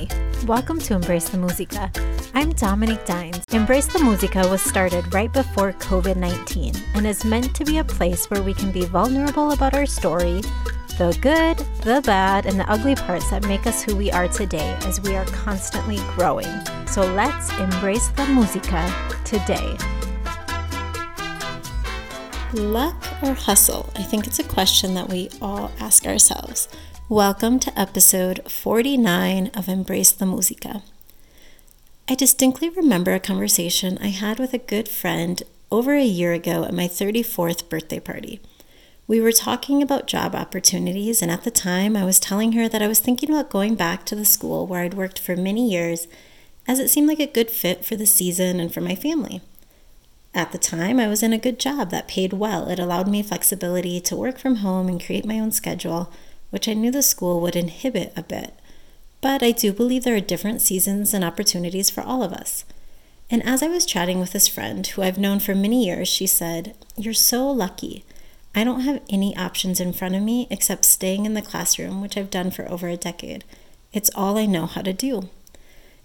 Hi, welcome to Embrace the Musica. I'm Dominic Dines. Embrace the Musica was started right before COVID 19 and is meant to be a place where we can be vulnerable about our story, the good, the bad, and the ugly parts that make us who we are today as we are constantly growing. So let's embrace the musica today. Luck or hustle? I think it's a question that we all ask ourselves. Welcome to episode 49 of Embrace the Musica. I distinctly remember a conversation I had with a good friend over a year ago at my 34th birthday party. We were talking about job opportunities, and at the time, I was telling her that I was thinking about going back to the school where I'd worked for many years, as it seemed like a good fit for the season and for my family. At the time, I was in a good job that paid well. It allowed me flexibility to work from home and create my own schedule which I knew the school would inhibit a bit. But I do believe there are different seasons and opportunities for all of us. And as I was chatting with this friend who I've known for many years, she said, You're so lucky. I don't have any options in front of me except staying in the classroom, which I've done for over a decade. It's all I know how to do.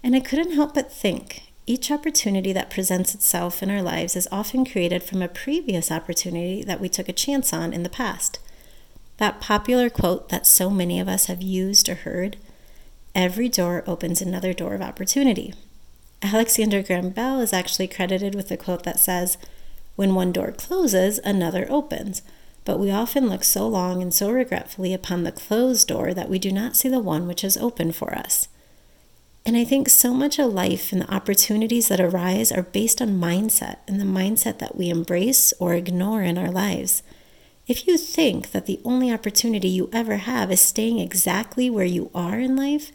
And I couldn't help but think each opportunity that presents itself in our lives is often created from a previous opportunity that we took a chance on in the past. That popular quote that so many of us have used or heard every door opens another door of opportunity. Alexander Graham Bell is actually credited with the quote that says, When one door closes, another opens. But we often look so long and so regretfully upon the closed door that we do not see the one which is open for us. And I think so much of life and the opportunities that arise are based on mindset and the mindset that we embrace or ignore in our lives. If you think that the only opportunity you ever have is staying exactly where you are in life,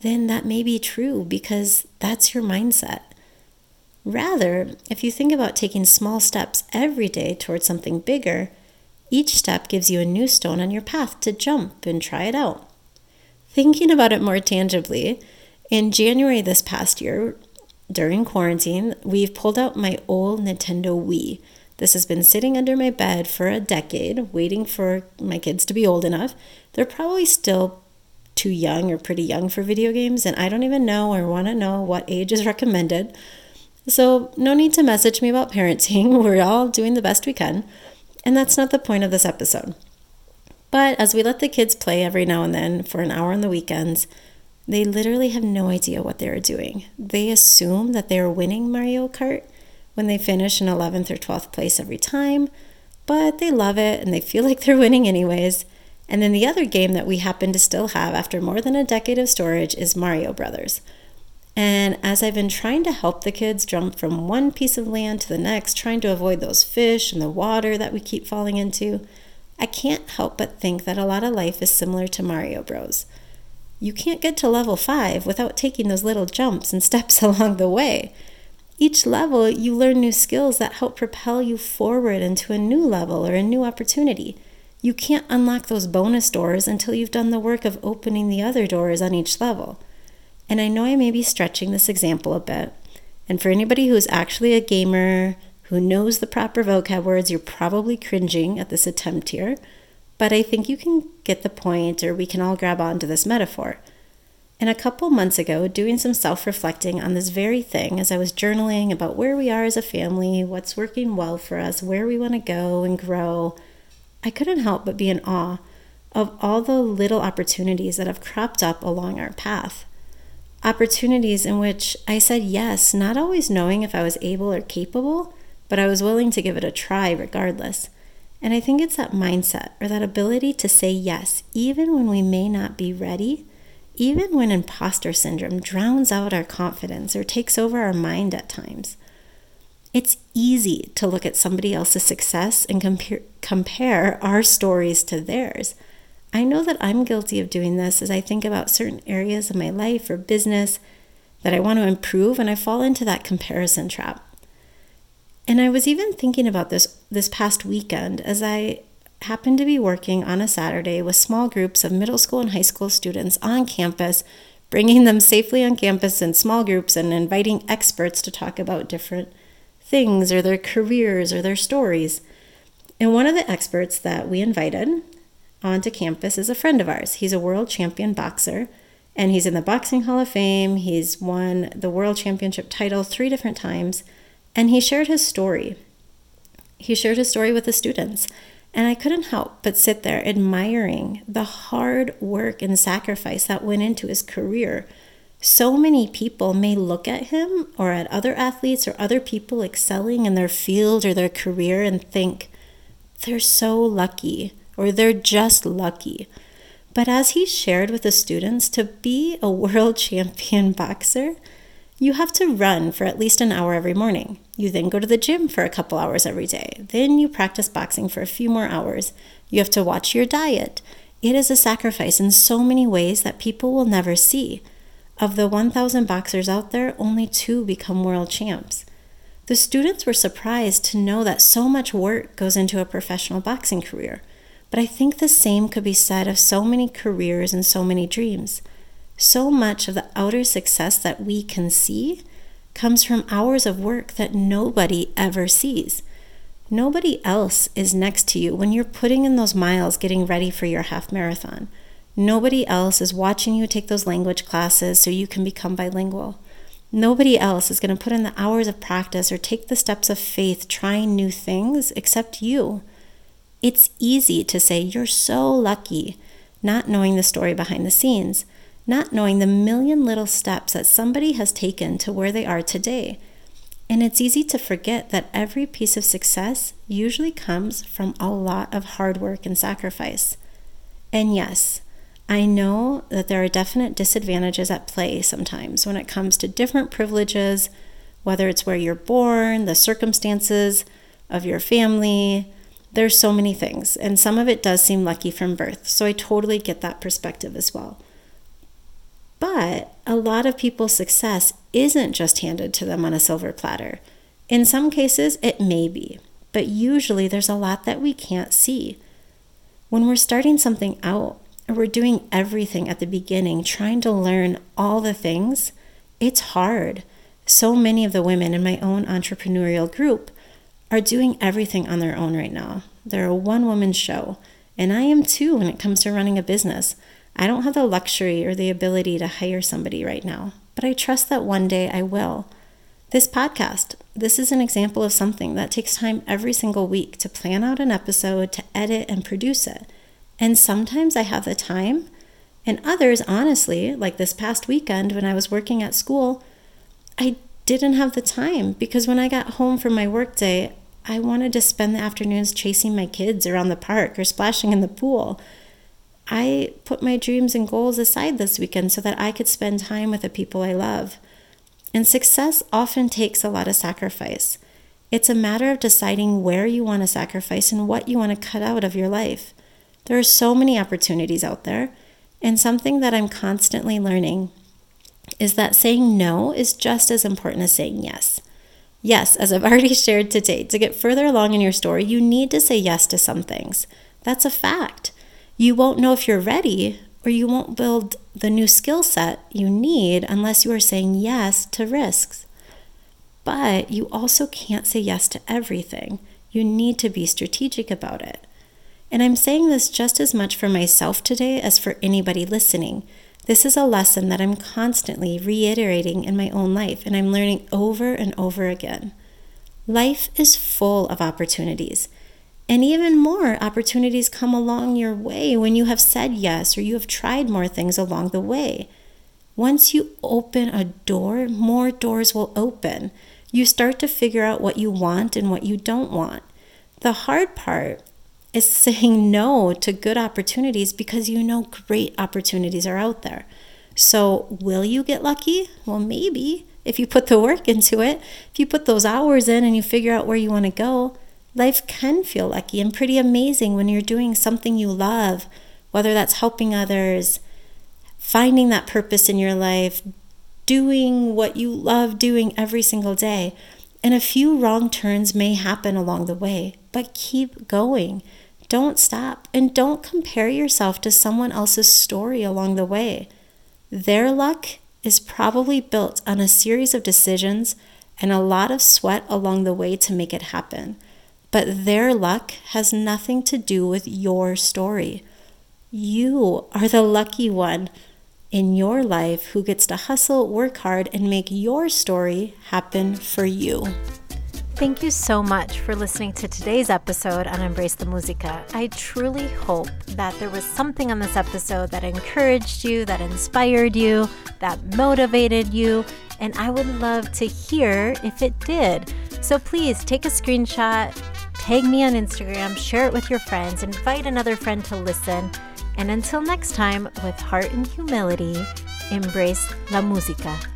then that may be true because that's your mindset. Rather, if you think about taking small steps every day towards something bigger, each step gives you a new stone on your path to jump and try it out. Thinking about it more tangibly, in January this past year, during quarantine, we've pulled out my old Nintendo Wii this has been sitting under my bed for a decade, waiting for my kids to be old enough. They're probably still too young or pretty young for video games, and I don't even know or want to know what age is recommended. So, no need to message me about parenting. We're all doing the best we can. And that's not the point of this episode. But as we let the kids play every now and then for an hour on the weekends, they literally have no idea what they are doing. They assume that they are winning Mario Kart when they finish in 11th or 12th place every time, but they love it and they feel like they're winning anyways. And then the other game that we happen to still have after more than a decade of storage is Mario Brothers. And as I've been trying to help the kids jump from one piece of land to the next, trying to avoid those fish and the water that we keep falling into, I can't help but think that a lot of life is similar to Mario Bros. You can't get to level 5 without taking those little jumps and steps along the way. Each level, you learn new skills that help propel you forward into a new level or a new opportunity. You can't unlock those bonus doors until you've done the work of opening the other doors on each level. And I know I may be stretching this example a bit. And for anybody who's actually a gamer, who knows the proper vocab words, you're probably cringing at this attempt here. But I think you can get the point, or we can all grab onto this metaphor. And a couple months ago, doing some self reflecting on this very thing as I was journaling about where we are as a family, what's working well for us, where we want to go and grow, I couldn't help but be in awe of all the little opportunities that have cropped up along our path. Opportunities in which I said yes, not always knowing if I was able or capable, but I was willing to give it a try regardless. And I think it's that mindset or that ability to say yes, even when we may not be ready even when imposter syndrome drowns out our confidence or takes over our mind at times. It's easy to look at somebody else's success and compare, compare our stories to theirs. I know that I'm guilty of doing this as I think about certain areas of my life or business that I want to improve, and I fall into that comparison trap. And I was even thinking about this this past weekend as I happened to be working on a Saturday with small groups of middle school and high school students on campus, bringing them safely on campus in small groups and inviting experts to talk about different things or their careers or their stories. And one of the experts that we invited onto campus is a friend of ours. He's a world champion boxer And he's in the Boxing Hall of Fame. He's won the World Championship title three different times. And he shared his story. He shared his story with the students. And I couldn't help but sit there admiring the hard work and sacrifice that went into his career. So many people may look at him or at other athletes or other people excelling in their field or their career and think, they're so lucky or they're just lucky. But as he shared with the students, to be a world champion boxer, you have to run for at least an hour every morning. You then go to the gym for a couple hours every day. Then you practice boxing for a few more hours. You have to watch your diet. It is a sacrifice in so many ways that people will never see. Of the 1,000 boxers out there, only two become world champs. The students were surprised to know that so much work goes into a professional boxing career. But I think the same could be said of so many careers and so many dreams. So much of the outer success that we can see comes from hours of work that nobody ever sees. Nobody else is next to you when you're putting in those miles getting ready for your half marathon. Nobody else is watching you take those language classes so you can become bilingual. Nobody else is going to put in the hours of practice or take the steps of faith trying new things except you. It's easy to say you're so lucky, not knowing the story behind the scenes not knowing the million little steps that somebody has taken to where they are today. And it's easy to forget that every piece of success usually comes from a lot of hard work and sacrifice. And yes, I know that there are definite disadvantages at play sometimes when it comes to different privileges, whether it's where you're born, the circumstances of your family. There's so many things, and some of it does seem lucky from birth. So I totally get that perspective as well. But a lot of people's success isn't just handed to them on a silver platter. In some cases, it may be, but usually there's a lot that we can't see. When we're starting something out, or we're doing everything at the beginning, trying to learn all the things, it's hard. So many of the women in my own entrepreneurial group are doing everything on their own right now. They're a one woman show, and I am too when it comes to running a business. I don't have the luxury or the ability to hire somebody right now, but I trust that one day I will. This podcast, this is an example of something that takes time every single week to plan out an episode, to edit and produce it. And sometimes I have the time, and others, honestly, like this past weekend when I was working at school, I didn't have the time because when I got home from my workday, I wanted to spend the afternoons chasing my kids around the park or splashing in the pool. I put my dreams and goals aside this weekend so that I could spend time with the people I love. And success often takes a lot of sacrifice. It's a matter of deciding where you want to sacrifice and what you want to cut out of your life. There are so many opportunities out there, and something that I'm constantly learning is that saying no is just as important as saying yes. Yes, as I've already shared today, to get further along in your story, you need to say yes to some things. That's a fact you won't know if you're ready or you won't build the new skill set you need unless you are saying yes to risks. But you also can't say yes to everything. You need to be strategic about it. And I'm saying this just as much for myself today as for anybody listening. This is a lesson that I'm constantly reiterating in my own life, and I'm learning over and over again. Life is full of opportunities. And even more opportunities come along your way when you have said yes or you have tried more things along the way. Once you open a door, more doors will open. You start to figure out what you want and what you don't want. The hard part is saying no to good opportunities because you know great opportunities are out there. So, will you get lucky? Well, maybe if you put the work into it, if you put those hours in and you figure out where you want to go. Life can feel lucky and pretty amazing when you're doing something you love, whether that's helping others, finding that purpose in your life, doing what you love doing every single day. And a few wrong turns may happen along the way, but keep going. Don't stop and don't compare yourself to someone else's story along the way. Their luck is probably built on a series of decisions and a lot of sweat along the way to make it happen. But their luck has nothing to do with your story. You are the lucky one. in your life who gets to hustle, work hard, and make your story happen for you. Thank you so much for listening to today's episode on Embrace the Musica. I truly hope that there was something on this episode that encouraged you, that inspired you, that motivated you, and I would love to hear if it did. So please take a screenshot, tag me on Instagram, share it with your friends, invite another friend to listen. And until next time, with heart and humility, embrace la música.